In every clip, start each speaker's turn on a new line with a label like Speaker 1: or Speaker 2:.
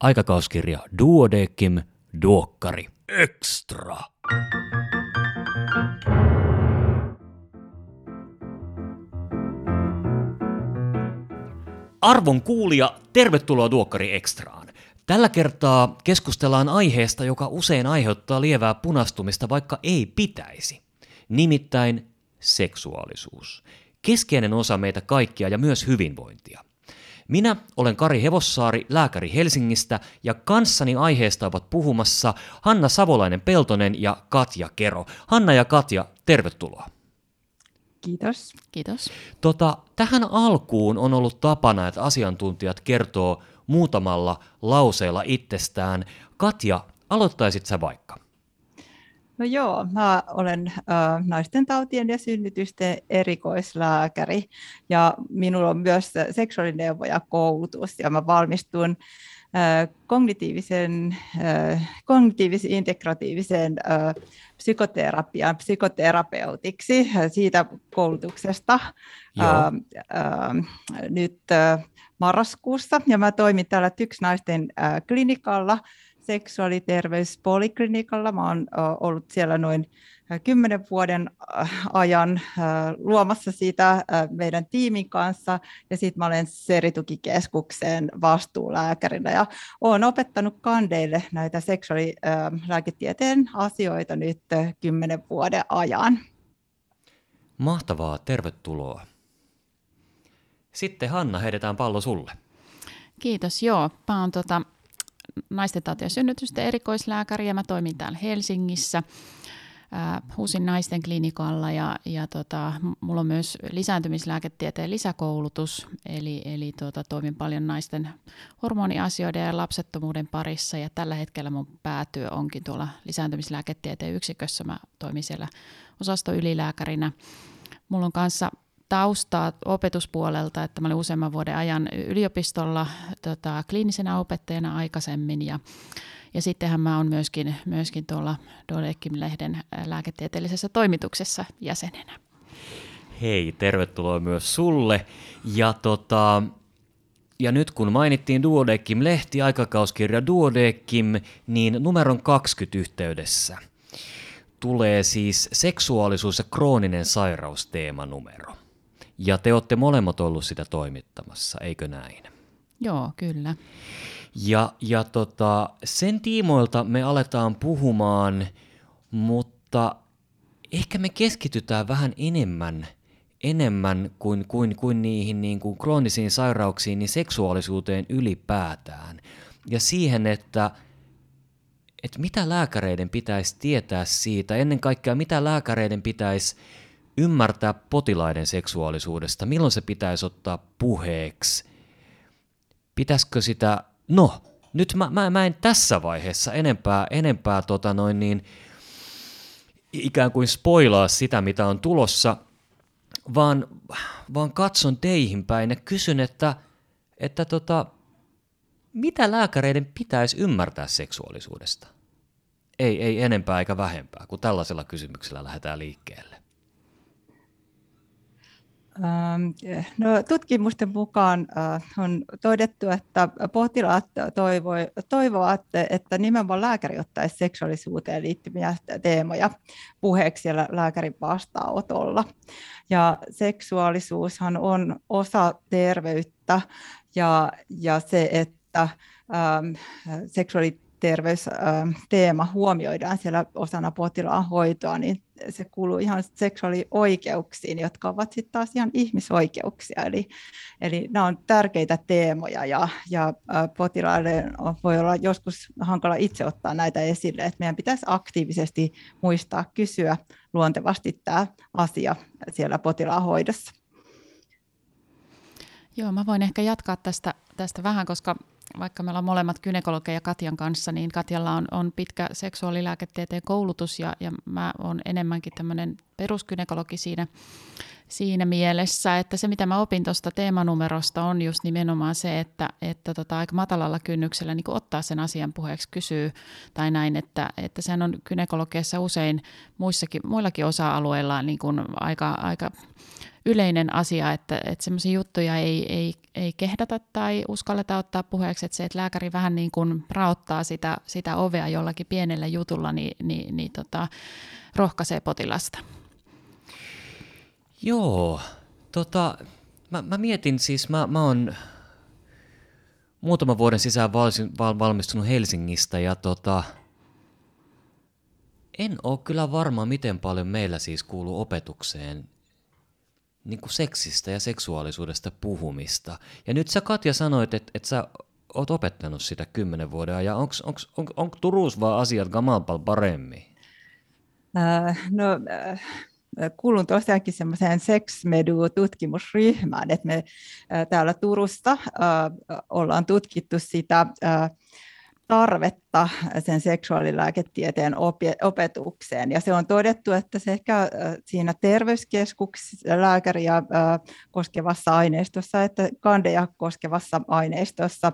Speaker 1: Aikakauskirja Duodekim Duokkari Extra. Arvon kuulija, tervetuloa Duokkari Extraan. Tällä kertaa keskustellaan aiheesta, joka usein aiheuttaa lievää punastumista, vaikka ei pitäisi. Nimittäin seksuaalisuus. Keskeinen osa meitä kaikkia ja myös hyvinvointia. Minä olen Kari Hevossaari, lääkäri Helsingistä, ja kanssani aiheesta ovat puhumassa Hanna Savolainen-Peltonen ja Katja Kero. Hanna ja Katja, tervetuloa.
Speaker 2: Kiitos.
Speaker 3: Kiitos.
Speaker 1: Tota, tähän alkuun on ollut tapana, että asiantuntijat kertoo muutamalla lauseella itsestään. Katja, aloittaisit sä vaikka?
Speaker 2: No joo, mä olen naisten tautien ja synnytysten erikoislääkäri ja minulla on myös seksuaalineuvoja koulutus ja mä valmistun kognitiivisen, kognitiivisen integratiivisen psykoterapian psykoterapeutiksi siitä koulutuksesta. Äh, nyt äh, marraskuussa ja mä toimin täällä TYKS naisten klinikalla seksuaaliterveyspoliklinikalla. Mä oon ollut siellä noin kymmenen vuoden ajan luomassa sitä meidän tiimin kanssa ja sitten mä olen Seritukikeskuksen vastuulääkärinä ja olen opettanut kandeille näitä seksuaalilääketieteen asioita nyt kymmenen vuoden ajan.
Speaker 1: Mahtavaa, tervetuloa. Sitten Hanna, heitetään pallo sulle.
Speaker 3: Kiitos, joo. Mä oon tota, naisten tauti- ja synnytysten erikoislääkäri ja mä toimin täällä Helsingissä. Huusin naisten klinikalla ja, ja tota, mulla on myös lisääntymislääketieteen lisäkoulutus, eli, eli tota, toimin paljon naisten hormoniasioiden ja lapsettomuuden parissa ja tällä hetkellä mun päätyö onkin tuolla lisääntymislääketieteen yksikössä. Mä toimin siellä osastoylilääkärinä. Mulla on kanssa taustaa opetuspuolelta, että mä olin useamman vuoden ajan yliopistolla tota, kliinisenä opettajana aikaisemmin ja, ja sittenhän mä oon myöskin, myöskin tuolla Dodekim-lehden lääketieteellisessä toimituksessa jäsenenä.
Speaker 1: Hei, tervetuloa myös sulle. Ja, tota, ja nyt kun mainittiin Duodekim-lehti, aikakauskirja Duodekim, niin numeron 20 yhteydessä tulee siis seksuaalisuus ja krooninen sairaus teemanumero. Ja te olette molemmat ollut sitä toimittamassa, eikö näin?
Speaker 3: Joo, kyllä.
Speaker 1: Ja, ja tota, sen tiimoilta me aletaan puhumaan, mutta ehkä me keskitytään vähän enemmän, enemmän kuin, kuin, kuin niihin niin kuin kroonisiin sairauksiin, niin seksuaalisuuteen ylipäätään. Ja siihen, että, että mitä lääkäreiden pitäisi tietää siitä, ennen kaikkea mitä lääkäreiden pitäisi ymmärtää potilaiden seksuaalisuudesta, milloin se pitäisi ottaa puheeksi, pitäisikö sitä, no, nyt mä, mä, mä en tässä vaiheessa enempää, enempää tota noin niin, ikään kuin spoilaa sitä, mitä on tulossa, vaan, vaan katson teihin päin ja kysyn, että, että tota, mitä lääkäreiden pitäisi ymmärtää seksuaalisuudesta? Ei, ei enempää eikä vähempää, kun tällaisella kysymyksellä lähdetään liikkeelle.
Speaker 2: Ähm, no, tutkimusten mukaan äh, on todettu, että potilaat toivovat, että nimenomaan lääkäri ottaisi seksuaalisuuteen liittyviä teemoja puheeksi siellä lääkärin vastaanotolla. Ja seksuaalisuushan on osa terveyttä ja, ja se, että ähm, terveysteema huomioidaan siellä osana potilaan hoitoa, niin se kuuluu ihan seksuaalioikeuksiin, jotka ovat sitten taas ihan ihmisoikeuksia. Eli, eli nämä on tärkeitä teemoja ja, ja potilaille voi olla joskus hankala itse ottaa näitä esille, että meidän pitäisi aktiivisesti muistaa kysyä luontevasti tämä asia siellä potilaan hoidossa.
Speaker 3: Joo, mä voin ehkä jatkaa tästä, tästä vähän, koska vaikka me ollaan molemmat kynekologeja Katjan kanssa, niin Katjalla on, on pitkä seksuaalilääketieteen koulutus ja, ja mä oon enemmänkin tämmöinen peruskynekologi siinä, siinä mielessä, että se mitä mä opin tuosta teemanumerosta on just nimenomaan se, että, että tota, aika matalalla kynnyksellä niin ottaa sen asian puheeksi, kysyy tai näin, että, että sehän on kynekologiassa usein muissakin, muillakin osa-alueilla niin kuin aika, aika yleinen asia, että, että semmoisia juttuja ei, ei, ei kehdata tai uskalleta ottaa puheeksi, että se, että lääkäri vähän niin kuin raottaa sitä, sitä ovea jollakin pienellä jutulla, niin, niin, niin tota, rohkaisee potilasta.
Speaker 1: Joo, tota, mä, mä mietin siis, mä, mä oon muutaman vuoden sisään val, valmistunut Helsingistä ja tota, en ole kyllä varma, miten paljon meillä siis kuuluu opetukseen niin kuin seksistä ja seksuaalisuudesta puhumista. Ja nyt sä Katja sanoit, että, että sä oot opettanut sitä kymmenen vuoden ja onko on, on Turussa vaan asiat gamalpal paremmin?
Speaker 2: Äh, no, äh, kuulun tosiaankin semmoiseen sexmedu-tutkimusryhmään, että me täällä Turussa äh, ollaan tutkittu sitä tarvetta sen seksuaalilääketieteen opetukseen. Ja se on todettu, että se ehkä siinä terveyskeskuslääkäriä koskevassa aineistossa, että kandeja koskevassa aineistossa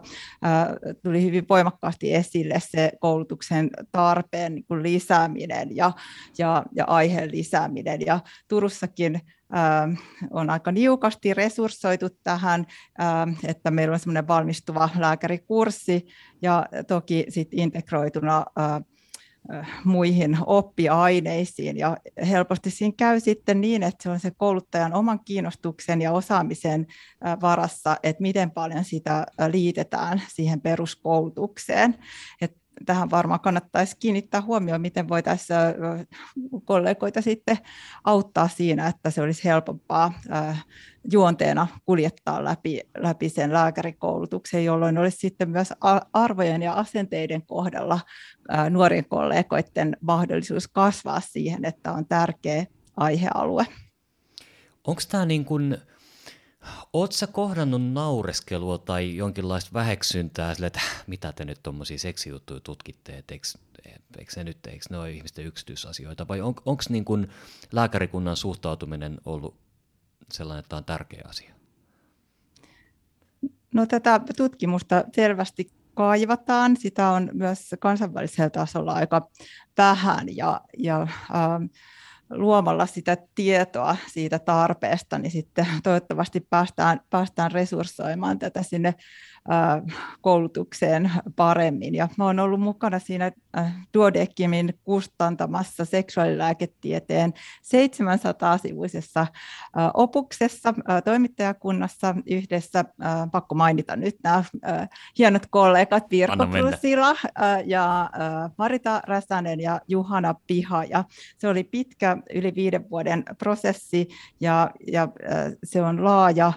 Speaker 2: tuli hyvin voimakkaasti esille se koulutuksen tarpeen niin lisääminen ja, ja, ja aiheen lisääminen. Ja Turussakin on aika niukasti resurssoitu tähän, että meillä on semmoinen valmistuva lääkärikurssi ja toki sitten integroituna muihin oppiaineisiin. Ja helposti siinä käy sitten niin, että se on se kouluttajan oman kiinnostuksen ja osaamisen varassa, että miten paljon sitä liitetään siihen peruskoulutukseen. Et tähän varmaan kannattaisi kiinnittää huomioon, miten voitaisiin kollegoita sitten auttaa siinä, että se olisi helpompaa juonteena kuljettaa läpi, läpi sen lääkärikoulutuksen, jolloin olisi sitten myös arvojen ja asenteiden kohdalla nuorien kollegoiden mahdollisuus kasvaa siihen, että on tärkeä aihealue.
Speaker 1: Onko tämä niin kuin Oletko kohdannut naureskelua tai jonkinlaista väheksyntää sille, että mitä te nyt tuommoisia seksijuttuja tutkitte, että eikö, eikö se nyt, eikö ne ole ihmisten yksityisasioita, vai on, onko niin kuin lääkärikunnan suhtautuminen ollut sellainen, että tämä on tärkeä asia?
Speaker 2: No tätä tutkimusta selvästi kaivataan. Sitä on myös kansainvälisellä tasolla aika vähän ja, ja ähm, luomalla sitä tietoa siitä tarpeesta, niin sitten toivottavasti päästään, päästään resurssoimaan tätä sinne koulutukseen paremmin. Ja mä olen ollut mukana siinä Duodekimin kustantamassa seksuaalilääketieteen 700-sivuisessa opuksessa toimittajakunnassa yhdessä, pakko mainita nyt nämä hienot kollegat Virko Krusila ja Marita Räsänen ja Juhana Piha. Ja se oli pitkä, yli viiden vuoden prosessi ja, ja se on laaja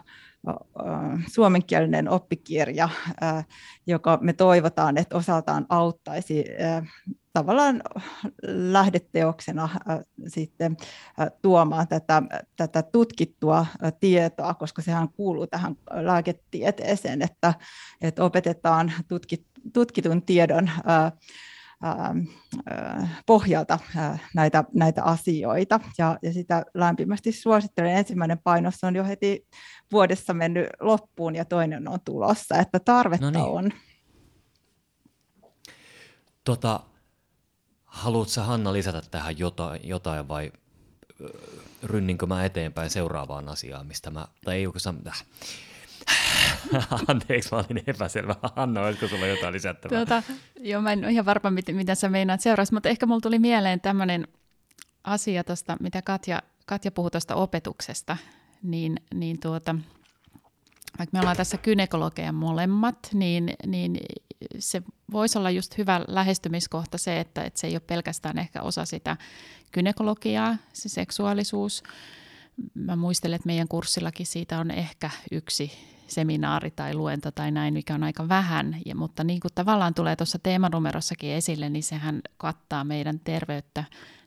Speaker 2: suomenkielinen oppikirja, joka me toivotaan, että osaltaan auttaisi tavallaan lähdeteoksena sitten tuomaan tätä, tätä tutkittua tietoa, koska sehän kuuluu tähän lääketieteeseen, että, että opetetaan tutkit, tutkitun tiedon pohjalta näitä, näitä asioita. Ja, ja sitä lämpimästi suosittelen. Ensimmäinen painos on jo heti vuodessa mennyt loppuun ja toinen on tulossa, että tarvetta no niin. on.
Speaker 1: Tota, haluatko Hanna lisätä tähän jotain, jotain vai rynninkö mä eteenpäin seuraavaan asiaan, mistä mä, tai ei oikeastaan, äh, Anteeksi, mä olin epäselvä. Anna, olisiko sulla jotain lisättävää?
Speaker 3: Tuota, joo, mä en ole ihan varma, mitä, mitä sä meinaat seuraavaksi, mutta ehkä mulla tuli mieleen tämmöinen asia tuosta, mitä Katja, Katja puhui tuosta opetuksesta, niin, niin tuota, vaikka me ollaan tässä kynekologeja molemmat, niin, niin se voisi olla just hyvä lähestymiskohta se, että, että se ei ole pelkästään ehkä osa sitä kynekologiaa, se seksuaalisuus. Mä muistelen, että meidän kurssillakin siitä on ehkä yksi seminaari tai luento tai näin, mikä on aika vähän, ja, mutta niin kuin tavallaan tulee tuossa teemanumerossakin esille, niin sehän kattaa meidän terveyttä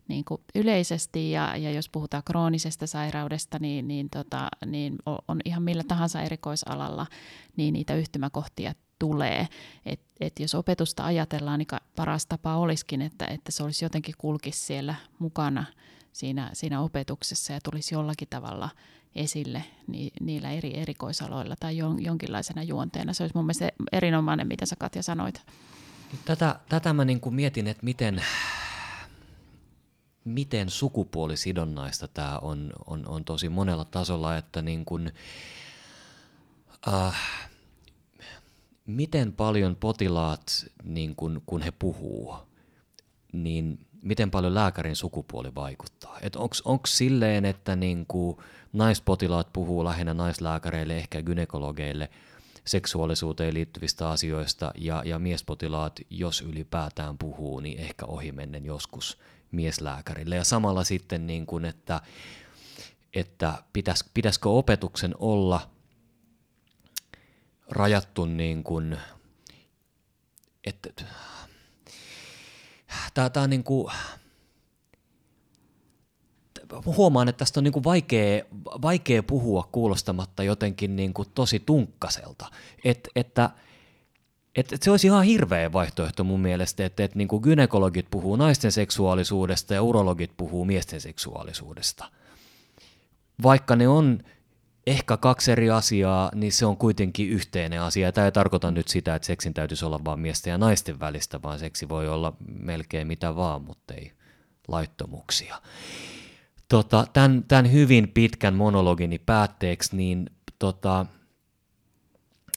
Speaker 3: niin kuin yleisesti ja, ja jos puhutaan kroonisesta sairaudesta, niin, niin, tota, niin on ihan millä tahansa erikoisalalla, niin niitä yhtymäkohtia tulee. Et, et jos opetusta ajatellaan, niin paras tapa olisikin, että, että se olisi jotenkin kulkisi siellä mukana siinä, siinä opetuksessa ja tulisi jollakin tavalla esille ni, niillä eri erikoisaloilla tai jon, jonkinlaisena juonteena. Se olisi mun mielestä erinomainen, mitä sä Katja sanoit.
Speaker 1: Tätä, tätä mä niin kuin mietin, että miten, miten sukupuolisidonnaista tämä on, on, on tosi monella tasolla, että niin kuin, äh, miten paljon potilaat, niin kun, kun he puhuu, niin miten paljon lääkärin sukupuoli vaikuttaa? Onko silleen, että niin kuin naispotilaat puhuu lähinnä naislääkäreille, ehkä gynekologeille seksuaalisuuteen liittyvistä asioista, ja, ja miespotilaat, jos ylipäätään puhuu, niin ehkä ohimennen joskus mieslääkärille. Ja samalla sitten, niin kuin, että, että pitäis, pitäisikö opetuksen olla – rajattu niin kuin, että tämä, tämä on niin kuin, huomaan, että tästä on niin kuin vaikea, vaikea puhua kuulostamatta jotenkin niin kuin tosi tunkkaselta, Et, että et, et se olisi ihan hirveä vaihtoehto mun mielestä, että et, niin gynekologit puhuu naisten seksuaalisuudesta ja urologit puhuu miesten seksuaalisuudesta. Vaikka ne on ehkä kaksi eri asiaa, niin se on kuitenkin yhteinen asia. Tämä ei tarkoita nyt sitä, että seksin täytyisi olla vain miesten ja naisten välistä, vaan seksi voi olla melkein mitä vaan, mutta ei laittomuksia. Tota, tämän, tämän hyvin pitkän monologini päätteeksi, niin tota,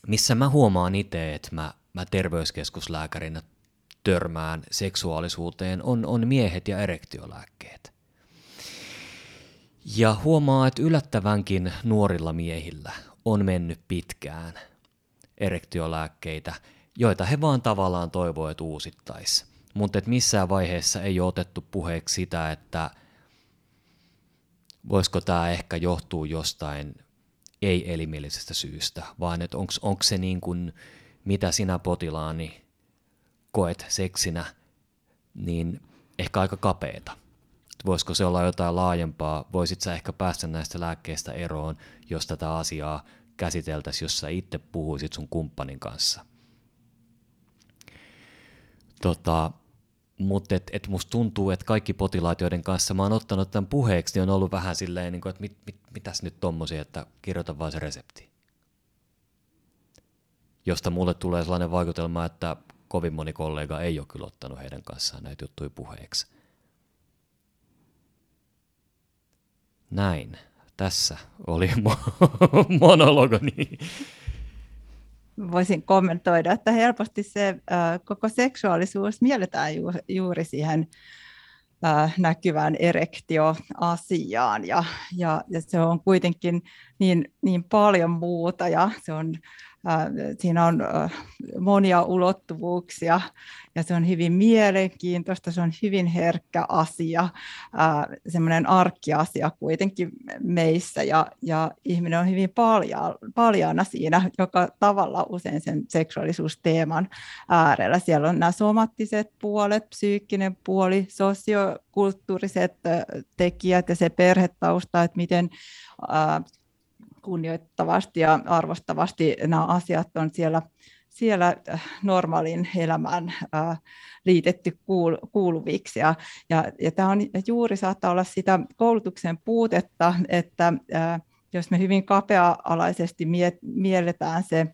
Speaker 1: missä mä huomaan itse, että mä, mä terveyskeskuslääkärinä törmään seksuaalisuuteen, on, on miehet ja erektiolääkkeet. Ja huomaa, että yllättävänkin nuorilla miehillä on mennyt pitkään erektiolääkkeitä, joita he vaan tavallaan toivoo, että uusittaisi. Mutta että missään vaiheessa ei ole otettu puheeksi sitä, että voisiko tämä ehkä johtuu jostain ei-elimillisestä syystä, vaan että onko se niin kuin, mitä sinä potilaani koet seksinä, niin ehkä aika kapeeta voisiko se olla jotain laajempaa, voisit sä ehkä päästä näistä lääkkeistä eroon, jos tätä asiaa käsiteltäisiin, jos sä itse puhuisit sun kumppanin kanssa. Tota, mutta et, et musta tuntuu, että kaikki potilaat, joiden kanssa mä oon ottanut tämän puheeksi, niin on ollut vähän silleen, niin kuin, että mit, mit, mitäs nyt tommosia, että kirjoita vaan se resepti. Josta mulle tulee sellainen vaikutelma, että kovin moni kollega ei ole kyllä ottanut heidän kanssaan näitä juttuja puheeksi. Näin. Tässä oli monologoni.
Speaker 2: Voisin kommentoida, että helposti se äh, koko seksuaalisuus mielletään ju, juuri siihen äh, näkyvään erektioasiaan ja, ja, ja se on kuitenkin niin, niin paljon muuta ja se on Siinä on monia ulottuvuuksia ja se on hyvin mielenkiintoista, se on hyvin herkkä asia, semmoinen arkkiasia kuitenkin meissä ja, ja ihminen on hyvin palja, paljaana siinä joka tavalla usein sen seksuaalisuusteeman äärellä. Siellä on nämä somattiset puolet, psyykkinen puoli, sosiokulttuuriset tekijät ja se perhetausta, että miten kunnioittavasti ja arvostavasti nämä asiat on siellä, siellä äh, normaalin elämään äh, liitetty kuul, kuuluviksi. Ja, ja, ja tämä on juuri saattaa olla sitä koulutuksen puutetta, että äh, jos me hyvin kapea-alaisesti mielletään se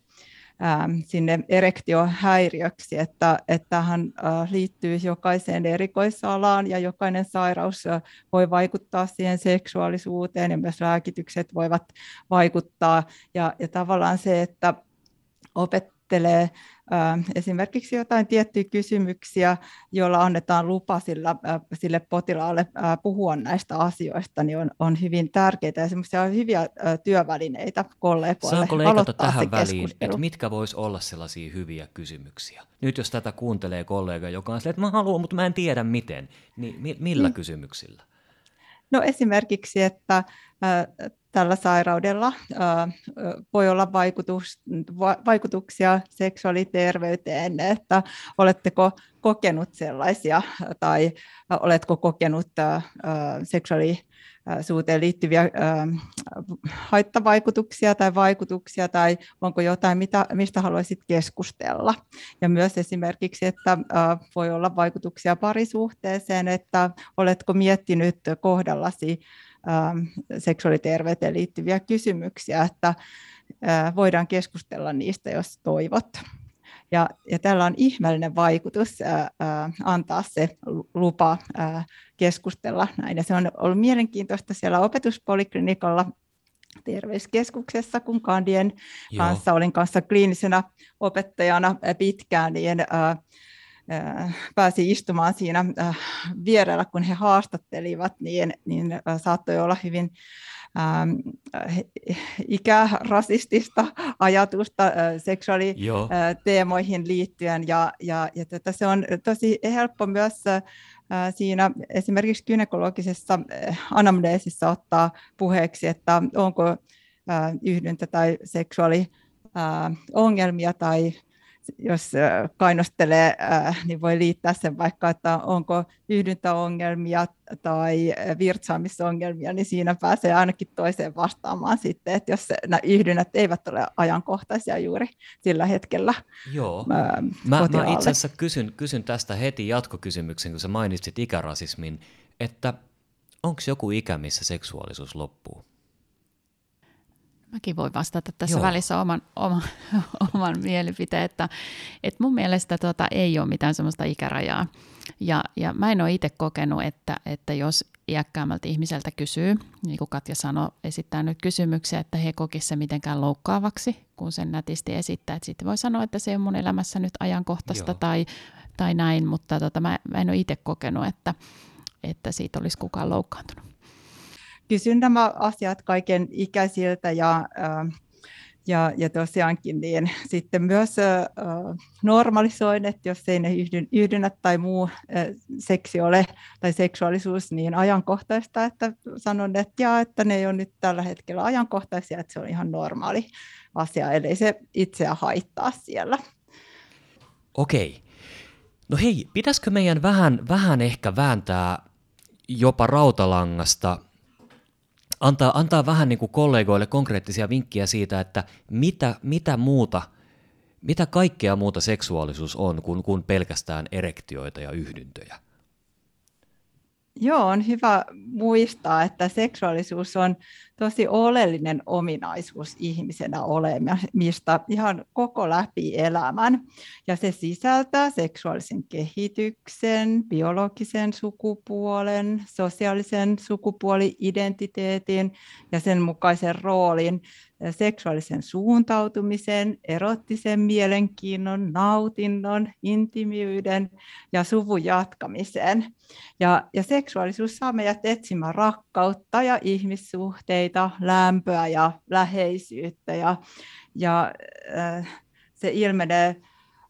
Speaker 2: sinne erektiohäiriöksi, että, että tähän äh, liittyy jokaiseen erikoisalaan ja jokainen sairaus äh, voi vaikuttaa siihen seksuaalisuuteen ja myös lääkitykset voivat vaikuttaa. Ja, ja tavallaan se, että opettelee esimerkiksi jotain tiettyjä kysymyksiä, joilla annetaan lupa sillä, sille potilaalle puhua näistä asioista, niin on, on hyvin tärkeitä ja semmoisia hyviä työvälineitä kollegoille
Speaker 1: Saanko leikata tähän väliin, että mitkä vois olla sellaisia hyviä kysymyksiä? Nyt jos tätä kuuntelee kollega, joka on silleen, että mä haluan, mutta mä en tiedä miten, niin millä hmm. kysymyksillä?
Speaker 2: No esimerkiksi, että tällä sairaudella voi olla vaikutus, vaikutuksia seksuaaliterveyteen, että oletteko kokenut sellaisia tai oletko kokenut seksuaali suuteen liittyviä haittavaikutuksia tai vaikutuksia, tai onko jotain, mistä haluaisit keskustella. Ja myös esimerkiksi, että voi olla vaikutuksia parisuhteeseen, että oletko miettinyt kohdallasi seksuaaliterveyteen liittyviä kysymyksiä, että voidaan keskustella niistä, jos toivot. Ja, ja tällä on ihmeellinen vaikutus ää, antaa se lupa ää, keskustella näin. Ja se on ollut mielenkiintoista siellä opetuspoliklinikalla terveyskeskuksessa, kun kandien Joo. kanssa olin kanssa kliinisenä opettajana pitkään, niin ää, pääsi istumaan siinä vierellä, kun he haastattelivat, niin, niin saattoi olla hyvin ähm, ikärasistista ajatusta äh, seksuaaliteemoihin liittyen. Ja, ja, ja tätä se on tosi helppo myös äh, siinä esimerkiksi gynekologisessa anamneesissa ottaa puheeksi, että onko äh, yhdyntä tai seksuaali ongelmia tai jos kainostelee, niin voi liittää sen vaikka, että onko yhdyntäongelmia tai virtsaamisongelmia, niin siinä pääsee ainakin toiseen vastaamaan sitten, että jos nämä yhdynnät eivät ole ajankohtaisia juuri sillä hetkellä.
Speaker 1: Joo. Mä, mä itse asiassa kysyn, kysyn tästä heti jatkokysymyksen, kun sä mainitsit ikärasismin, että onko joku ikä, missä seksuaalisuus loppuu?
Speaker 3: Mäkin voin vastata tässä Joo. välissä oman, oman, oman mielipiteen, että, että mun mielestä tota, ei ole mitään sellaista ikärajaa. Ja, ja mä en ole itse kokenut, että, että jos iäkkäämmältä ihmiseltä kysyy, niin kuin Katja sanoi, esittää nyt kysymyksiä, että he kokisivat se mitenkään loukkaavaksi, kun sen nätisti esittää. Että sitten voi sanoa, että se on mun elämässä nyt ajankohtaista tai, tai näin, mutta tota, mä, mä en ole itse kokenut, että, että siitä olisi kukaan loukkaantunut
Speaker 2: kysyn nämä asiat kaiken ikäisiltä ja, ja, ja tosiaankin niin sitten myös normalisoin, että jos ei ne yhdyn, tai muu seksi ole tai seksuaalisuus niin ajankohtaista, että sanon, että, ja, että ne ole nyt tällä hetkellä ajankohtaisia, että se on ihan normaali asia, eli se itseä haittaa siellä.
Speaker 1: Okei. No hei, pitäisikö meidän vähän, vähän ehkä vääntää jopa rautalangasta antaa, antaa vähän niin kuin kollegoille konkreettisia vinkkejä siitä, että mitä, mitä muuta, mitä kaikkea muuta seksuaalisuus on kuin, kuin pelkästään erektioita ja yhdyntöjä.
Speaker 2: Joo, on hyvä muistaa, että seksuaalisuus on tosi oleellinen ominaisuus ihmisenä olemista ihan koko läpi elämän. Ja se sisältää seksuaalisen kehityksen, biologisen sukupuolen, sosiaalisen sukupuoli-identiteetin ja sen mukaisen roolin seksuaalisen suuntautumisen, erottisen mielenkiinnon, nautinnon, intimiyden ja suvun jatkamisen. Ja, ja seksuaalisuus saa meidät etsimään rakkautta ja ihmissuhteita, lämpöä ja läheisyyttä. Ja, ja äh, se ilmenee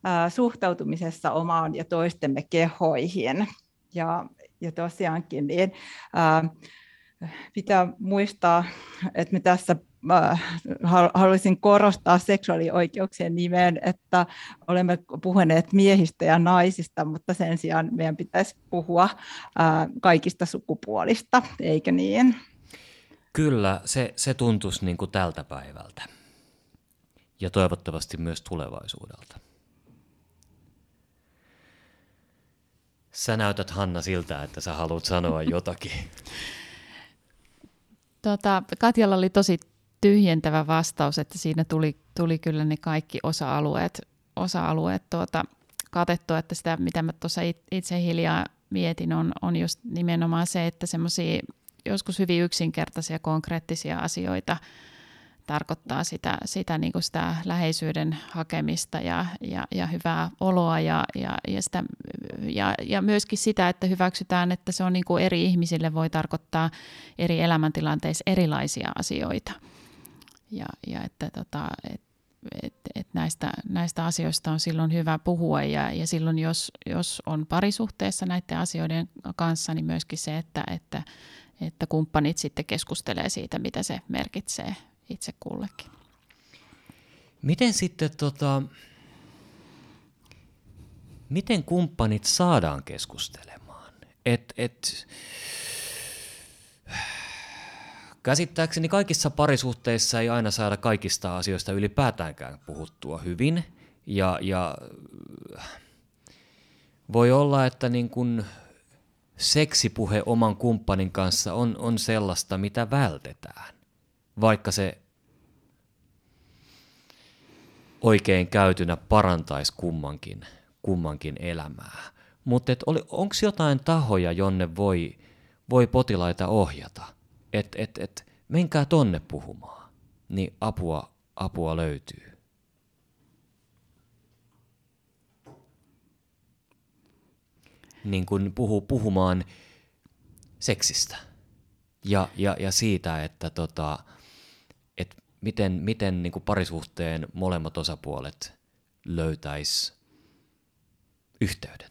Speaker 2: äh, suhtautumisessa omaan ja toistemme kehoihin. Ja, ja tosiaankin niin, äh, pitää muistaa, että me tässä haluaisin korostaa seksuaalioikeuksien nimeen, että olemme puhuneet miehistä ja naisista, mutta sen sijaan meidän pitäisi puhua kaikista sukupuolista, eikö niin?
Speaker 1: Kyllä, se, se tuntuisi niin kuin tältä päivältä ja toivottavasti myös tulevaisuudelta. Sä näytät Hanna siltä, että sä haluat sanoa jotakin.
Speaker 3: Tota, Katjalla oli tosi tyhjentävä vastaus, että siinä tuli, tuli kyllä ne kaikki osa-alueet, osa-alueet tuota, katettua, että sitä mitä mä tuossa itse hiljaa mietin on, on just nimenomaan se, että semmoisia joskus hyvin yksinkertaisia konkreettisia asioita tarkoittaa sitä, sitä, niin kuin sitä läheisyyden hakemista ja, ja, ja hyvää oloa ja, ja, ja, sitä, ja, ja myöskin sitä, että hyväksytään, että se on niin kuin eri ihmisille voi tarkoittaa eri elämäntilanteissa erilaisia asioita. Ja, ja että tota, et, et, et näistä, näistä asioista on silloin hyvä puhua ja, ja silloin jos, jos on parisuhteessa näiden asioiden kanssa, niin myöskin se, että, että, että kumppanit sitten keskustelee siitä, mitä se merkitsee itse kullekin.
Speaker 1: Miten sitten tota, miten kumppanit saadaan keskustelemaan? Et, et, käsittääkseni kaikissa parisuhteissa ei aina saada kaikista asioista ylipäätäänkään puhuttua hyvin. Ja, ja voi olla, että niin kun seksipuhe oman kumppanin kanssa on, on sellaista, mitä vältetään, vaikka se oikein käytynä parantaisi kummankin, kummankin elämää. Mutta onko jotain tahoja, jonne voi, voi potilaita ohjata, että et, et, menkää tonne puhumaan, niin apua, apua löytyy. Niin kun puhuu puhumaan seksistä ja, ja, ja siitä, että tota, miten, miten niin kuin parisuhteen molemmat osapuolet löytäis yhteyden.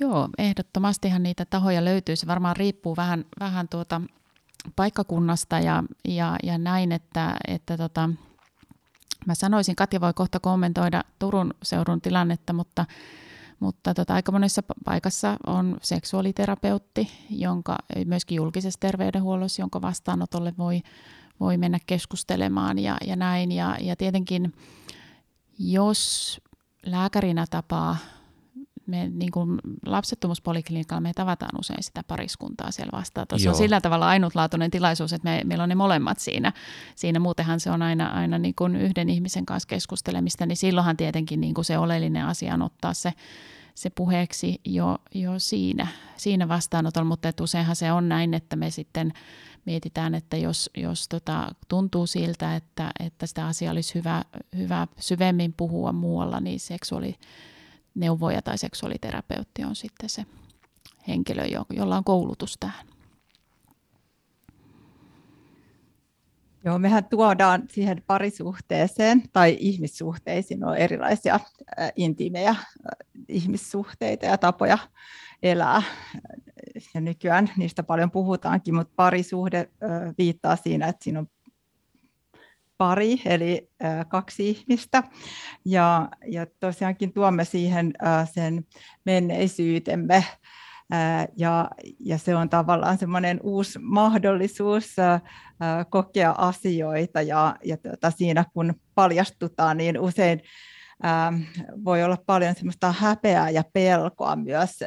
Speaker 3: Joo, ehdottomastihan niitä tahoja löytyy. Se varmaan riippuu vähän, vähän tuota paikkakunnasta ja, ja, ja näin, että, että tota, mä sanoisin, Katja voi kohta kommentoida Turun seudun tilannetta, mutta, mutta tota, aika monessa paikassa on seksuaaliterapeutti, jonka myöskin julkisessa terveydenhuollossa, jonka vastaanotolle voi, voi mennä keskustelemaan ja, ja näin. Ja, ja tietenkin, jos lääkärinä tapaa me niin kuin lapsettomuuspoliklinikalla me tavataan usein sitä pariskuntaa siellä vastaan. Se on sillä tavalla ainutlaatuinen tilaisuus, että me, meillä on ne molemmat siinä. Siinä muutenhan se on aina, aina niin kuin yhden ihmisen kanssa keskustelemista, niin silloinhan tietenkin niin kuin se oleellinen asia on ottaa se, se puheeksi jo, jo siinä, siinä vastaanotolla, mutta että useinhan se on näin, että me sitten mietitään, että jos, jos tota, tuntuu siltä, että, että sitä asiaa olisi hyvä, hyvä syvemmin puhua muualla, niin seksuaali neuvoja tai seksuaaliterapeutti on sitten se henkilö, jolla on koulutus tähän.
Speaker 2: Joo, mehän tuodaan siihen parisuhteeseen tai ihmissuhteisiin on erilaisia intiimejä ihmissuhteita ja tapoja elää. Ja nykyään niistä paljon puhutaankin, mutta parisuhde viittaa siinä, että siinä on pari, eli kaksi ihmistä. Ja, ja tosiaankin tuomme siihen sen menneisyytemme, ja, ja se on tavallaan semmoinen uusi mahdollisuus kokea asioita, ja, ja tuota, siinä kun paljastutaan, niin usein voi olla paljon semmoista häpeää ja pelkoa myös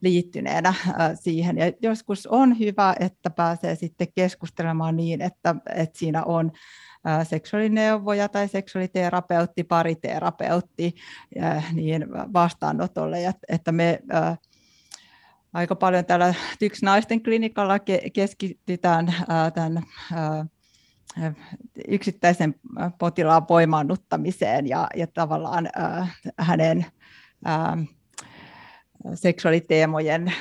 Speaker 2: liittyneenä siihen. Ja joskus on hyvä, että pääsee sitten keskustelemaan niin, että, että siinä on seksuaalineuvoja tai seksuaaliterapeutti, pariterapeutti niin vastaanotolle, että me aika paljon täällä TYKS naisten klinikalla keskitytään tämän yksittäisen potilaan voimaannuttamiseen ja, ja tavallaan hänen seksuaaliteemojen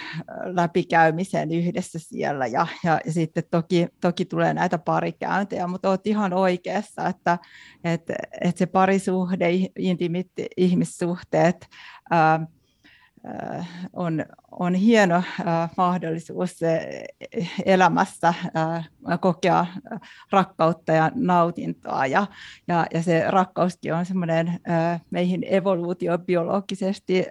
Speaker 2: läpikäymisen yhdessä siellä. Ja, ja, ja sitten toki, toki tulee näitä parikäyntejä, mutta olet ihan oikeassa, että, että, että se parisuhde, intimit ihmissuhteet, Äh, on, on hieno äh, mahdollisuus elämässä äh, kokea rakkautta ja nautintoa. Ja, ja, ja se rakkauskin on semmoinen meihin evoluutiobiologisesti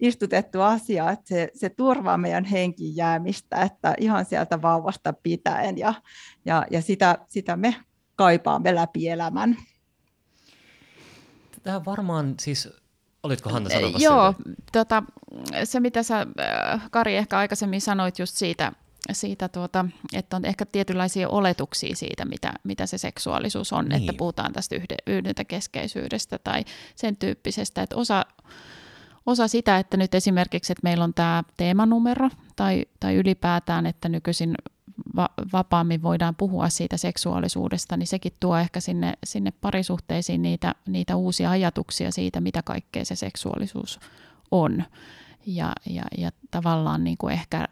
Speaker 2: istutettu asia, että se, se turvaa meidän henkin jäämistä, että ihan sieltä vauvasta pitäen ja, ja, ja sitä, sitä me kaipaamme läpi elämän.
Speaker 1: Tämä varmaan siis Olitko Hanna sanomassa
Speaker 3: Joo, tota, se mitä sä, äh, Kari, ehkä aikaisemmin sanoit just siitä, siitä tuota, että on ehkä tietynlaisia oletuksia siitä, mitä, mitä se seksuaalisuus on, niin. että puhutaan tästä yhdentäkeskeisyydestä tai sen tyyppisestä, että osa, osa sitä, että nyt esimerkiksi, että meillä on tämä teemanumero tai, tai ylipäätään, että nykyisin va- vapaammin voidaan puhua siitä seksuaalisuudesta, niin sekin tuo ehkä sinne, sinne parisuhteisiin niitä, niitä uusia ajatuksia siitä, mitä kaikkea se seksuaalisuus on. Ja, ja, ja tavallaan niin kuin ehkä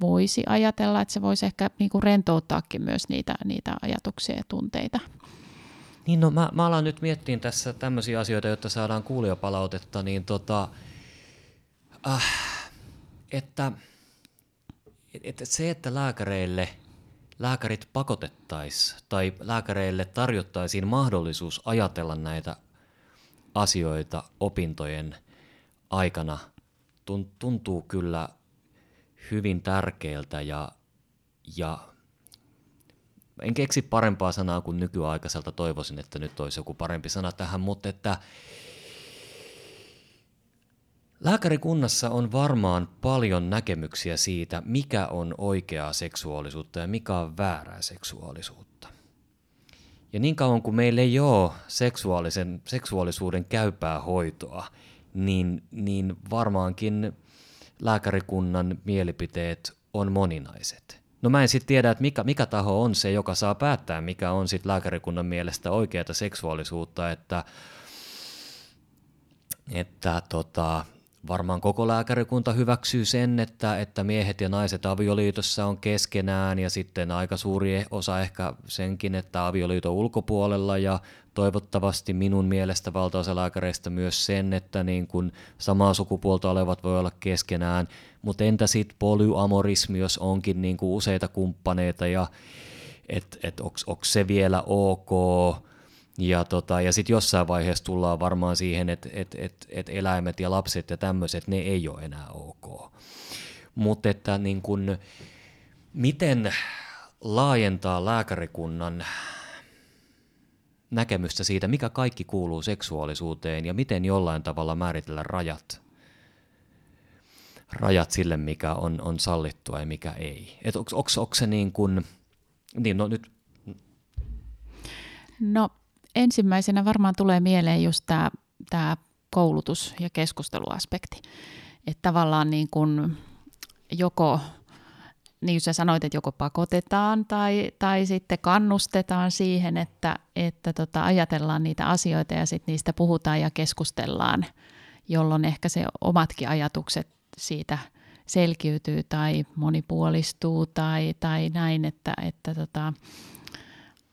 Speaker 3: voisi ajatella, että se voisi ehkä niin kuin rentouttaakin myös niitä, niitä ajatuksia ja tunteita.
Speaker 1: Niin no mä, mä alan nyt miettiä tässä tämmöisiä asioita, jotta saadaan kuulijapalautetta, niin tota, äh, että – että se, että lääkäreille lääkärit pakotettaisiin tai lääkäreille tarjottaisiin mahdollisuus ajatella näitä asioita opintojen aikana, tuntuu kyllä hyvin tärkeältä ja, ja en keksi parempaa sanaa kuin nykyaikaiselta, toivoisin, että nyt olisi joku parempi sana tähän, mutta että Lääkärikunnassa on varmaan paljon näkemyksiä siitä, mikä on oikeaa seksuaalisuutta ja mikä on väärää seksuaalisuutta. Ja niin kauan kuin meillä ei ole seksuaalisen, seksuaalisuuden käypää hoitoa, niin, niin varmaankin lääkärikunnan mielipiteet on moninaiset. No mä en sitten tiedä, että mikä, mikä taho on se, joka saa päättää, mikä on sitten lääkärikunnan mielestä oikeata seksuaalisuutta, että, että tota, varmaan koko lääkärikunta hyväksyy sen, että, että miehet ja naiset avioliitossa on keskenään ja sitten aika suuri osa ehkä senkin, että avioliiton ulkopuolella ja toivottavasti minun mielestä valtaosa lääkäreistä myös sen, että niin kuin samaa sukupuolta olevat voi olla keskenään, mutta entä sitten polyamorismi, jos onkin niin kuin useita kumppaneita ja että et, onko se vielä ok, ja, tota, ja sitten jossain vaiheessa tullaan varmaan siihen, että et, et, et eläimet ja lapset ja tämmöiset, ne ei ole enää ok. Mutta että niin kun, miten laajentaa lääkärikunnan näkemystä siitä, mikä kaikki kuuluu seksuaalisuuteen ja miten jollain tavalla määritellä rajat, rajat sille, mikä on, on sallittua ja mikä ei. Onko se niin kuin, niin no nyt...
Speaker 3: No ensimmäisenä varmaan tulee mieleen just tämä, tämä koulutus- ja keskusteluaspekti. Että tavallaan niin kuin joko, niin kuin sä sanoit, että joko pakotetaan tai, tai sitten kannustetaan siihen, että, että tota, ajatellaan niitä asioita ja sitten niistä puhutaan ja keskustellaan, jolloin ehkä se omatkin ajatukset siitä selkiytyy tai monipuolistuu tai, tai näin, että, että tota,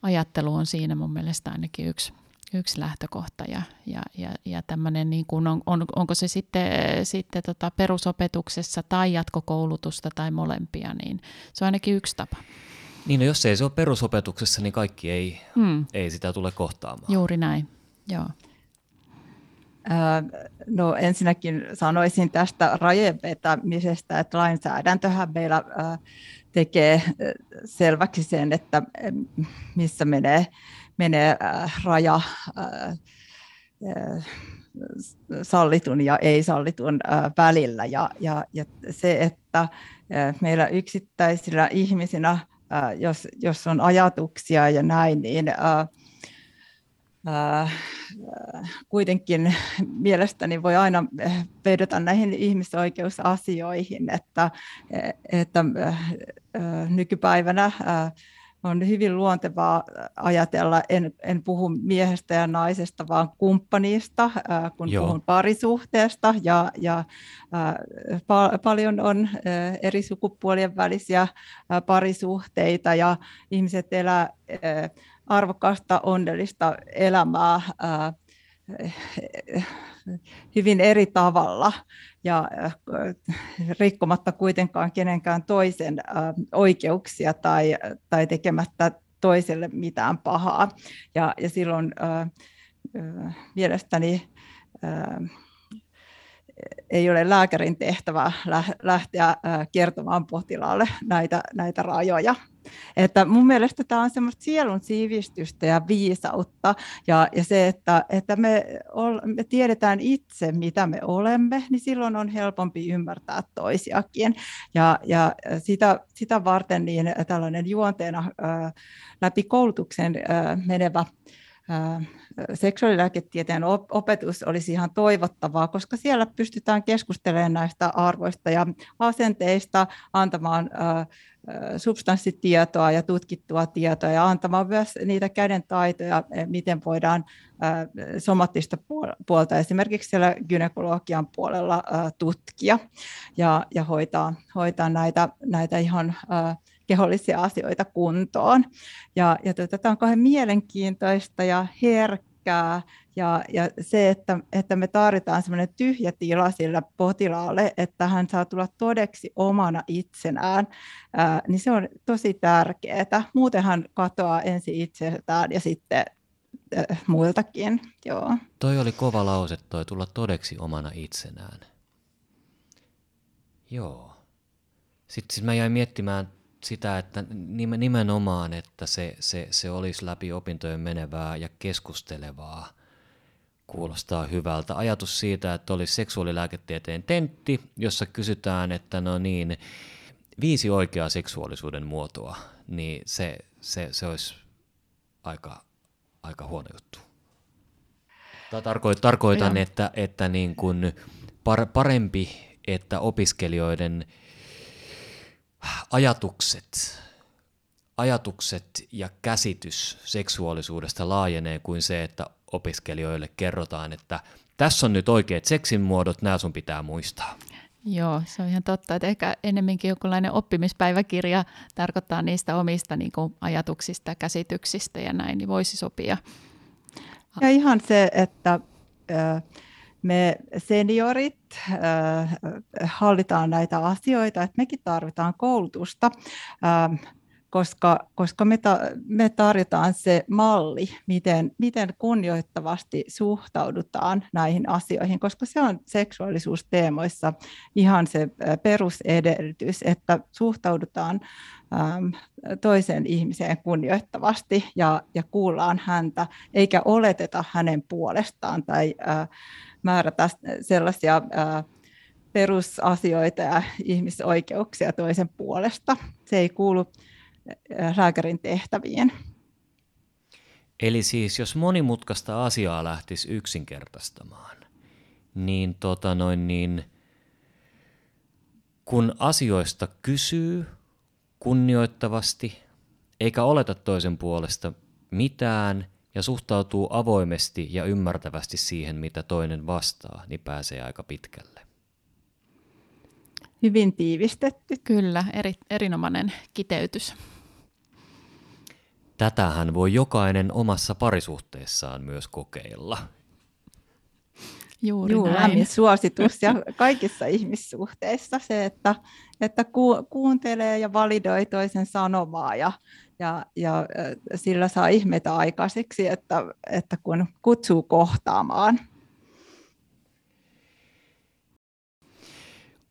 Speaker 3: ajattelu on siinä mun mielestä ainakin yksi, yksi lähtökohta ja, ja, ja, ja tämmöinen niin kuin on, on, onko se sitten, sitten tota perusopetuksessa tai jatkokoulutusta tai molempia, niin se on ainakin yksi tapa.
Speaker 1: Niin no jos ei se ole perusopetuksessa, niin kaikki ei, hmm. ei sitä tule kohtaamaan.
Speaker 3: Juuri näin, joo.
Speaker 2: No ensinnäkin sanoisin tästä rajojen vetämisestä, että lainsäädäntöhän meillä tekee selväksi sen, että missä menee, menee raja sallitun ja ei-sallitun välillä. Ja, ja, ja se, että meillä yksittäisillä ihmisinä, jos, jos on ajatuksia ja näin, niin kuitenkin mielestäni voi aina vedota näihin ihmisoikeusasioihin, että, että nykypäivänä on hyvin luontevaa ajatella, en, en puhu miehestä ja naisesta, vaan kumppanista, kun Joo. puhun parisuhteesta. Ja, ja pa- paljon on eri sukupuolien välisiä parisuhteita ja ihmiset elää arvokasta, onnellista elämää ää, hyvin eri tavalla ja rikkomatta kuitenkaan kenenkään toisen ää, oikeuksia tai, tai tekemättä toiselle mitään pahaa. Ja, ja silloin ää, mielestäni ää, ei ole lääkärin tehtävä lähteä kertomaan potilaalle näitä, näitä rajoja. Että mun mielestä tämä on semmoista sielun siivistystä ja viisautta ja, ja se, että, että me, ol, me tiedetään itse, mitä me olemme, niin silloin on helpompi ymmärtää toisiakin. Ja, ja sitä, sitä varten niin tällainen juonteena ää, läpi koulutuksen ää, menevä seksuaalilääketieteen opetus olisi ihan toivottavaa, koska siellä pystytään keskustelemaan näistä arvoista ja asenteista, antamaan substanssitietoa ja tutkittua tietoa ja antamaan myös niitä käden taitoja, miten voidaan somaattista puolta esimerkiksi siellä gynekologian puolella tutkia ja, ja hoitaa, hoitaa näitä, näitä ihan kehollisia asioita kuntoon. Ja, ja tuota, tämä on kauhean mielenkiintoista ja herkkää. Ja, ja se, että, että me tarvitaan semmoinen tyhjä tila sillä potilaalle, että hän saa tulla todeksi omana itsenään, ää, niin se on tosi tärkeää. Muuten hän katoaa ensin itseltään ja sitten äh, muiltakin. Joo.
Speaker 1: Toi oli kova lause, toi tulla todeksi omana itsenään. Joo. Sitten siis mä jäin miettimään sitä, että nimenomaan, että se, se, se olisi läpi opintojen menevää ja keskustelevaa, kuulostaa hyvältä. Ajatus siitä, että olisi seksuaalilääketieteen tentti, jossa kysytään, että no niin, viisi oikeaa seksuaalisuuden muotoa, niin se, se, se olisi aika, aika huono juttu. Tarkoitan, että, että niin kuin parempi, että opiskelijoiden ajatukset, ajatukset ja käsitys seksuaalisuudesta laajenee kuin se, että opiskelijoille kerrotaan, että tässä on nyt oikeat seksin muodot, nämä sun pitää muistaa.
Speaker 3: Joo, se on ihan totta, että ehkä ennemminkin jokinlainen oppimispäiväkirja tarkoittaa niistä omista niin kuin, ajatuksista ja käsityksistä ja näin, niin voisi sopia.
Speaker 2: Ja ihan se, että me seniorit hallitaan näitä asioita, että mekin tarvitaan koulutusta koska, koska me, ta, me tarjotaan se malli, miten, miten kunnioittavasti suhtaudutaan näihin asioihin, koska se on seksuaalisuusteemoissa ihan se perusedellytys, että suhtaudutaan äm, toisen ihmiseen kunnioittavasti ja, ja kuullaan häntä, eikä oleteta hänen puolestaan tai ä, määrätä sellaisia ä, perusasioita ja ihmisoikeuksia toisen puolesta. Se ei kuulu lääkärin tehtäviin.
Speaker 1: Eli siis jos monimutkaista asiaa lähtisi yksinkertaistamaan, niin, tota noin, niin kun asioista kysyy kunnioittavasti, eikä oleta toisen puolesta mitään ja suhtautuu avoimesti ja ymmärtävästi siihen, mitä toinen vastaa, niin pääsee aika pitkälle.
Speaker 2: Hyvin tiivistetty.
Speaker 3: Kyllä, eri, erinomainen kiteytys.
Speaker 1: Tätähän voi jokainen omassa parisuhteessaan myös kokeilla.
Speaker 2: Juuri Juu, näin. suositus ja kaikissa ihmissuhteissa se, että, että ku, kuuntelee ja validoi toisen sanomaa ja, ja, ja sillä saa ihmeitä aikaiseksi, että, että kun kutsuu kohtaamaan.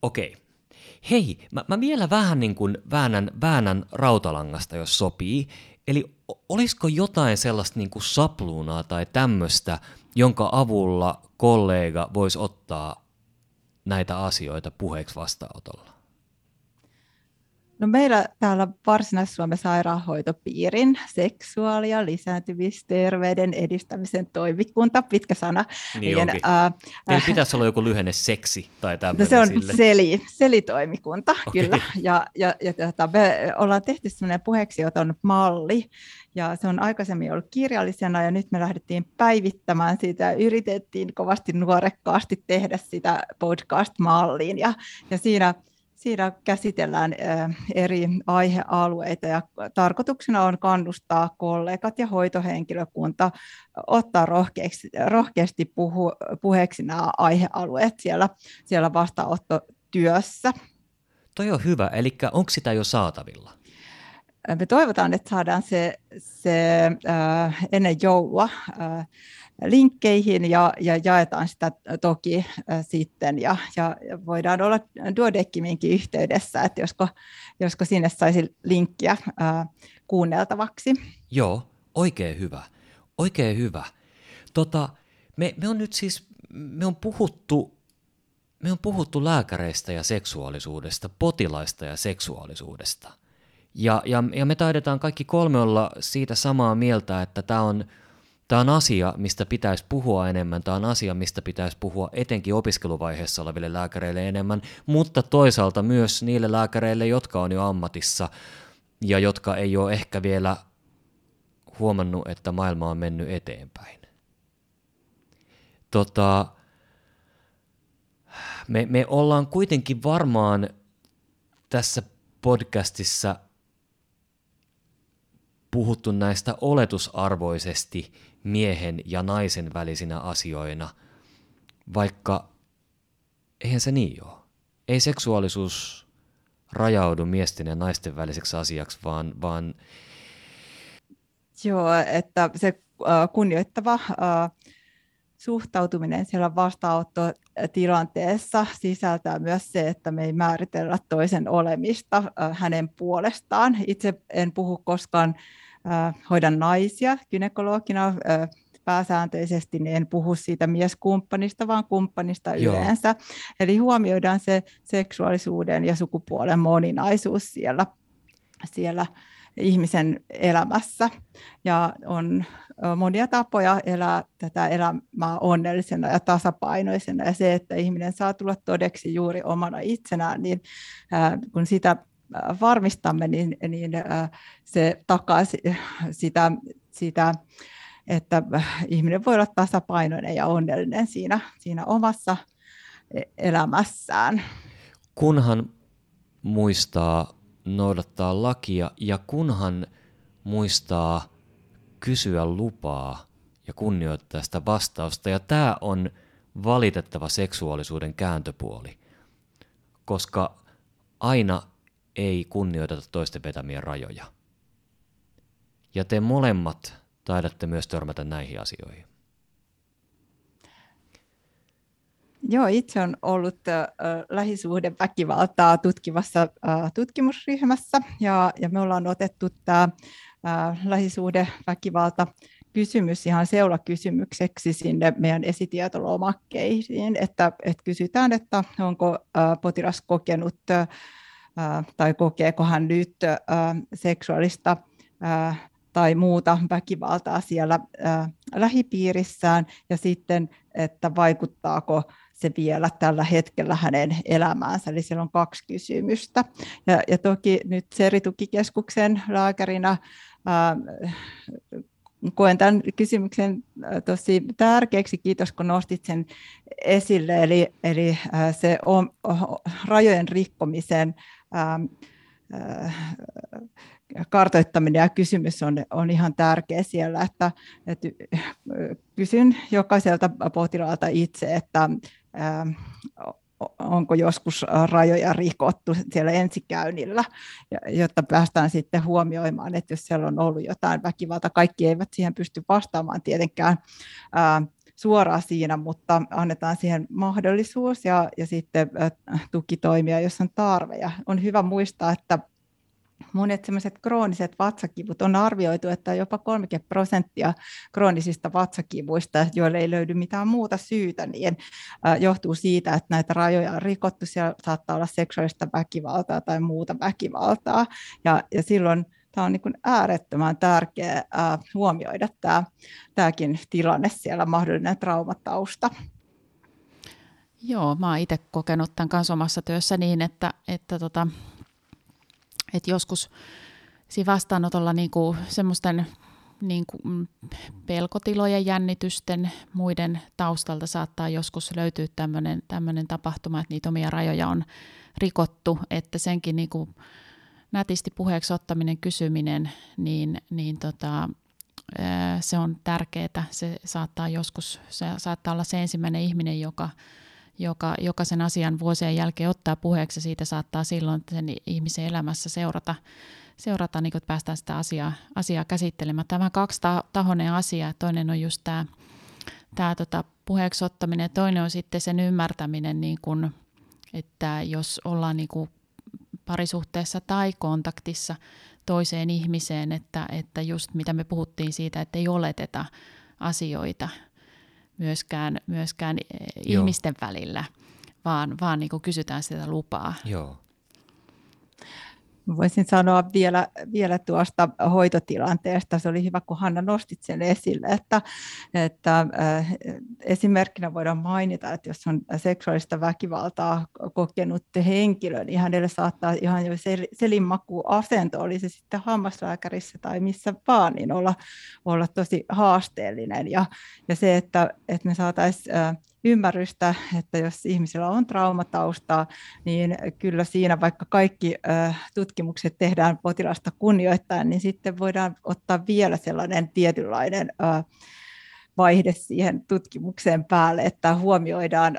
Speaker 1: Okei. Hei, mä, mä vielä vähän niin kuin väännän, väännän rautalangasta, jos sopii. Eli olisiko jotain sellaista niin kuin sapluunaa tai tämmöistä, jonka avulla kollega voisi ottaa näitä asioita puheeksi vastaanotolla?
Speaker 2: No meillä täällä Varsinais-Suomen sairaanhoitopiirin seksuaali- ja lisääntymisterveyden edistämisen toimikunta, pitkä sana.
Speaker 1: Niin Meidän, ää, Meillä pitäisi olla joku lyhenne seksi tai tämmöinen
Speaker 2: no se on sille. seli, selitoimikunta, okay. kyllä. Ja, ja, ja tota, me ollaan tehty semmoinen puheeksioton malli, ja se on aikaisemmin ollut kirjallisena ja nyt me lähdettiin päivittämään sitä ja yritettiin kovasti nuorekkaasti tehdä sitä podcast-malliin ja, ja siinä Siinä käsitellään eri aihealueita ja tarkoituksena on kannustaa kollegat ja hoitohenkilökunta ottaa rohkeasti, rohkeasti puhu, puheeksi nämä aihealueet siellä, siellä vastaanottotyössä.
Speaker 1: Toi on hyvä, eli onko sitä jo saatavilla?
Speaker 2: Me toivotaan, että saadaan se, se äh, ennen joulua. Äh, linkkeihin ja, ja jaetaan sitä toki äh, sitten ja, ja voidaan olla Duodeckiminkin yhteydessä, että josko, josko sinne saisi linkkiä äh, kuunneltavaksi.
Speaker 1: Joo, oikein hyvä. Oikein hyvä. Tota, me, me on nyt siis, me on puhuttu me on puhuttu lääkäreistä ja seksuaalisuudesta, potilaista ja seksuaalisuudesta. Ja, ja, ja me taidetaan kaikki kolme olla siitä samaa mieltä, että tämä on Tämä on asia, mistä pitäisi puhua enemmän, tämä on asia, mistä pitäisi puhua etenkin opiskeluvaiheessa oleville lääkäreille enemmän, mutta toisaalta myös niille lääkäreille, jotka on jo ammatissa ja jotka ei ole ehkä vielä huomannut, että maailma on mennyt eteenpäin. Tota, me, me ollaan kuitenkin varmaan tässä podcastissa puhuttu näistä oletusarvoisesti miehen ja naisen välisinä asioina, vaikka eihän se niin ole. Ei seksuaalisuus rajaudu miesten ja naisten väliseksi asiaksi, vaan, vaan
Speaker 2: Joo, että se äh, kunnioittava äh, suhtautuminen siellä vastaanottotilanteessa sisältää myös se, että me ei määritellä toisen olemista hänen puolestaan. Itse en puhu koskaan hoidan naisia gynekologina pääsääntöisesti, niin en puhu siitä mieskumppanista, vaan kumppanista Joo. yleensä. Eli huomioidaan se seksuaalisuuden ja sukupuolen moninaisuus siellä, siellä ihmisen elämässä. Ja on monia tapoja elää tätä elämää onnellisena ja tasapainoisena. Ja se, että ihminen saa tulla todeksi juuri omana itsenään, niin kun sitä varmistamme, niin, niin se takaa sitä, sitä että ihminen voi olla tasapainoinen ja onnellinen siinä, siinä omassa e-, elämässään.
Speaker 1: Kunhan muistaa noudattaa lakia ja kunhan muistaa kysyä lupaa ja kunnioittaa sitä vastausta. Ja tämä on valitettava seksuaalisuuden kääntöpuoli, koska aina ei kunnioiteta toisten vetämiä rajoja. Ja te molemmat taidatte myös törmätä näihin asioihin.
Speaker 2: Joo, itse on ollut äh, lähisuhdeväkivaltaa tutkivassa tutkimusryhmässä ja, ja me ollaan otettu tämä äh, lähisuhdeväkivalta kysymys ihan seulakysymykseksi sinne meidän esitietolomakkeisiin, että, että kysytään, että onko potilas kokenut äh, tai kokeeko hän nyt seksuaalista tai muuta väkivaltaa siellä äh, lähipiirissään ja sitten, että vaikuttaako se vielä tällä hetkellä hänen elämäänsä. Eli siellä on kaksi kysymystä. Ja, ja toki nyt Seritukikeskuksen lääkärinä ää, koen tämän kysymyksen tosi tärkeäksi. Kiitos, kun nostit sen esille. Eli, eli se on, rajojen rikkomisen ää, kartoittaminen ja kysymys on, on ihan tärkeä siellä, että, että kysyn jokaiselta potilaalta itse, että onko joskus rajoja rikottu siellä ensikäynnillä, jotta päästään sitten huomioimaan, että jos siellä on ollut jotain väkivalta, kaikki eivät siihen pysty vastaamaan tietenkään suoraan siinä, mutta annetaan siihen mahdollisuus ja, ja sitten tukitoimia, jos on tarve. Ja on hyvä muistaa, että monet sellaiset krooniset vatsakivut on arvioitu, että jopa 30 prosenttia kroonisista vatsakivuista, joille ei löydy mitään muuta syytä, niin johtuu siitä, että näitä rajoja on rikottu. Siellä saattaa olla seksuaalista väkivaltaa tai muuta väkivaltaa. Ja, ja silloin tämä on niin äärettömän tärkeää huomioida tämä, tämäkin tilanne siellä, mahdollinen traumatausta.
Speaker 3: Joo, mä oon itse kokenut tämän kanssa omassa työssä niin, että, että tota, että joskus siinä vastaanotolla niin kuin semmoisten niin kuin mm, pelkotilojen, jännitysten, muiden taustalta saattaa joskus löytyä tämmöinen tapahtuma, että niitä omia rajoja on rikottu, että senkin niin kuin nätisti puheeksi ottaminen, kysyminen, niin, niin tota, se on tärkeää. Se saattaa joskus, se saattaa olla se ensimmäinen ihminen, joka joka, joka sen asian vuosien jälkeen ottaa puheeksi siitä saattaa silloin sen ihmisen elämässä seurata, seurata niin että päästään sitä asiaa, asiaa käsittelemään. Tämä on kaksi tahoinen asia. Toinen on just tämä, tämä tota, puheeksi ottaminen toinen on sitten sen ymmärtäminen, niin kuin, että jos ollaan niin kuin parisuhteessa tai kontaktissa toiseen ihmiseen, että, että just mitä me puhuttiin siitä, että ei oleteta asioita – myöskään, myöskään ihmisten välillä, vaan, vaan niin kuin kysytään sitä lupaa.
Speaker 1: Joo.
Speaker 2: Voisin sanoa vielä, vielä tuosta hoitotilanteesta. Se oli hyvä, kun Hanna nostit sen esille, että, että äh, esimerkkinä voidaan mainita, että jos on seksuaalista väkivaltaa kokenut henkilö, niin hänelle saattaa ihan jo selinmaku asento, oli se sitten hammaslääkärissä tai missä vaan, niin olla, olla tosi haasteellinen. Ja, ja se, että, että me saataisiin äh, ymmärrystä, että jos ihmisellä on traumataustaa, niin kyllä siinä vaikka kaikki tutkimukset tehdään potilasta kunnioittaen, niin sitten voidaan ottaa vielä sellainen tietynlainen vaihde siihen tutkimukseen päälle, että huomioidaan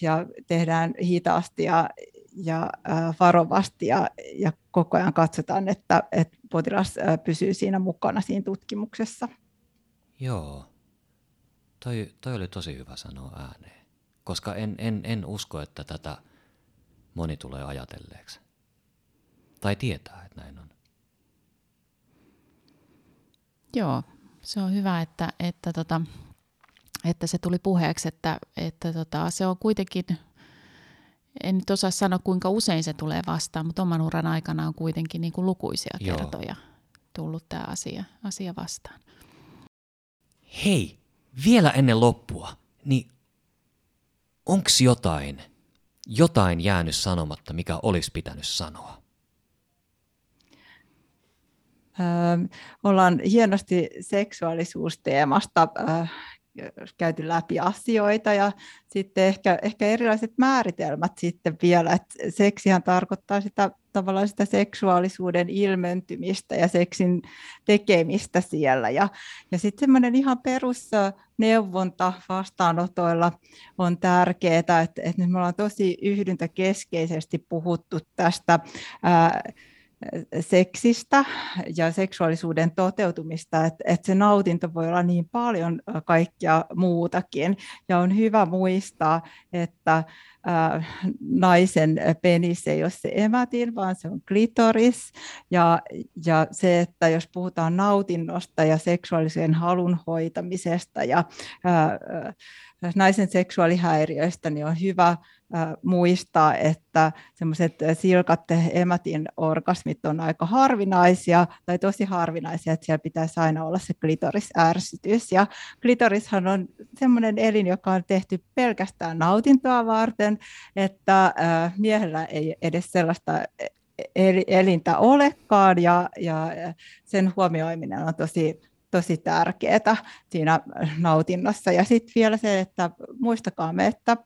Speaker 2: ja tehdään hitaasti ja, ja varovasti ja, ja koko ajan katsotaan, että, että potilas pysyy siinä mukana siinä tutkimuksessa.
Speaker 1: Joo, Toi, toi oli tosi hyvä sanoa ääneen, koska en, en, en usko, että tätä moni tulee ajatelleeksi. Tai tietää, että näin on.
Speaker 3: Joo, se on hyvä, että, että, tota, että se tuli puheeksi, että, että tota, se on kuitenkin, en nyt osaa sanoa kuinka usein se tulee vastaan, mutta oman uran aikana on kuitenkin niin kuin lukuisia
Speaker 1: Joo.
Speaker 3: kertoja tullut tämä asia, asia vastaan.
Speaker 1: Hei, vielä ennen loppua, niin onks jotain, jotain jäänyt sanomatta, mikä olisi pitänyt sanoa?
Speaker 2: Öö, ollaan hienosti seksuaalisuusteemasta öö, käyty läpi asioita ja sitten ehkä, ehkä erilaiset määritelmät sitten vielä, että seksihän tarkoittaa sitä tavallaan sitä seksuaalisuuden ilmentymistä ja seksin tekemistä siellä. Ja, ja sitten semmoinen ihan perusneuvonta vastaanotoilla on tärkeää, että, että nyt me ollaan tosi yhdyntäkeskeisesti puhuttu tästä ää, seksistä ja seksuaalisuuden toteutumista, että, että se nautinto voi olla niin paljon kaikkea muutakin. Ja on hyvä muistaa, että ää, naisen penis ei ole se emätin, vaan se on klitoris. Ja, ja se, että jos puhutaan nautinnosta ja seksuaalisen halun hoitamisesta ja ää, naisen seksuaalihäiriöistä, niin on hyvä muistaa, että semmoiset silkat emätin orgasmit on aika harvinaisia tai tosi harvinaisia, että siellä pitäisi aina olla se klitorisärsytys. Ja klitorishan on semmoinen elin, joka on tehty pelkästään nautintoa varten, että miehellä ei edes sellaista elintä olekaan ja, ja sen huomioiminen on tosi tosi tärkeää siinä nautinnossa. Ja sitten vielä se, että muistakaamme, että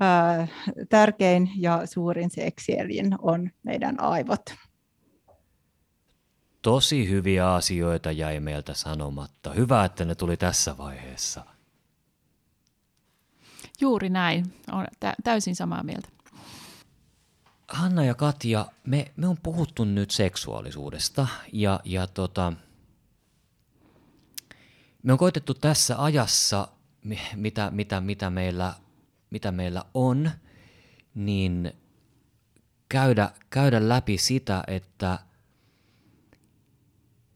Speaker 2: ää, tärkein ja suurin seksielin on meidän aivot.
Speaker 1: Tosi hyviä asioita jäi meiltä sanomatta. Hyvä, että ne tuli tässä vaiheessa.
Speaker 3: Juuri näin. Olen täysin samaa mieltä.
Speaker 1: Hanna ja Katja, me, me on puhuttu nyt seksuaalisuudesta ja, ja tota, me on koitettu tässä ajassa, mitä, mitä, mitä, meillä, mitä meillä on, niin käydä, käydä läpi sitä, että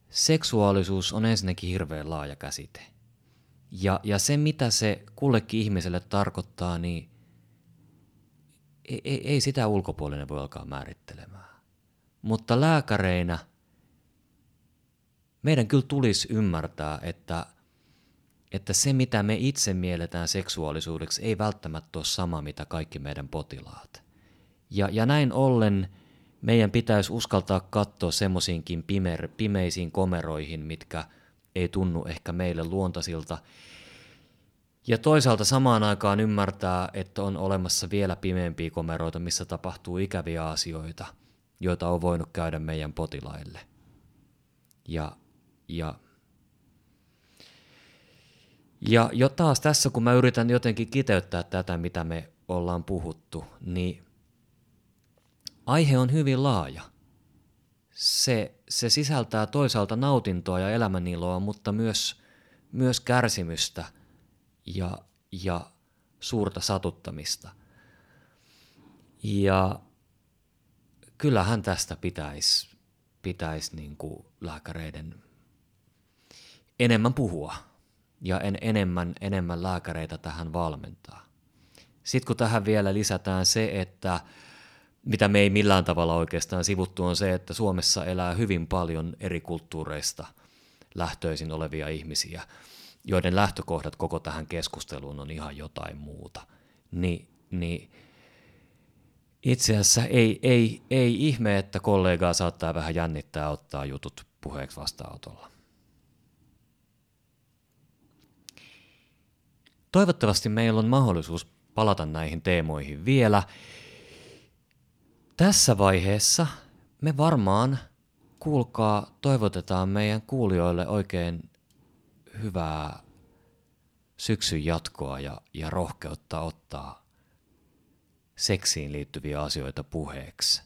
Speaker 1: seksuaalisuus on ensinnäkin hirveän laaja käsite. Ja, ja se, mitä se kullekin ihmiselle tarkoittaa, niin ei, ei, ei sitä ulkopuolinen voi alkaa määrittelemään. Mutta lääkäreinä meidän kyllä tulisi ymmärtää, että – että se, mitä me itse mielletään seksuaalisuudeksi, ei välttämättä ole sama, mitä kaikki meidän potilaat. Ja, ja näin ollen meidän pitäisi uskaltaa katsoa semmoisiinkin pimeisiin komeroihin, mitkä ei tunnu ehkä meille luontaisilta. Ja toisaalta samaan aikaan ymmärtää, että on olemassa vielä pimeämpiä komeroita, missä tapahtuu ikäviä asioita, joita on voinut käydä meidän potilaille. Ja, ja ja jo taas tässä, kun mä yritän jotenkin kiteyttää tätä, mitä me ollaan puhuttu, niin aihe on hyvin laaja. Se, se sisältää toisaalta nautintoa ja elämäniloa, mutta myös, myös kärsimystä ja, ja suurta satuttamista. Ja kyllähän tästä pitäisi pitäis niin lääkäreiden enemmän puhua ja en, enemmän, enemmän lääkäreitä tähän valmentaa. Sitten kun tähän vielä lisätään se, että mitä me ei millään tavalla oikeastaan sivuttu, on se, että Suomessa elää hyvin paljon eri kulttuureista lähtöisin olevia ihmisiä, joiden lähtökohdat koko tähän keskusteluun on ihan jotain muuta. Ni, niin itse asiassa ei, ei, ei ihme, että kollegaa saattaa vähän jännittää ottaa jutut puheeksi vastaanotolla. Toivottavasti meillä on mahdollisuus palata näihin teemoihin vielä. Tässä vaiheessa me varmaan, kuulkaa, toivotetaan meidän kuulijoille oikein hyvää syksyn jatkoa ja, ja rohkeutta ottaa seksiin liittyviä asioita puheeksi.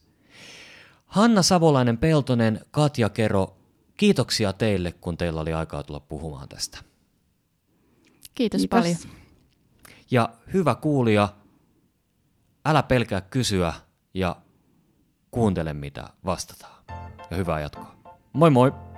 Speaker 1: Hanna Savolainen-Peltonen, Katja Kero, kiitoksia teille, kun teillä oli aikaa tulla puhumaan tästä.
Speaker 3: Kiitos,
Speaker 2: Kiitos.
Speaker 3: paljon.
Speaker 1: Ja hyvä kuulija, älä pelkää kysyä ja kuuntele mitä vastataan. Ja hyvää jatkoa. Moi moi!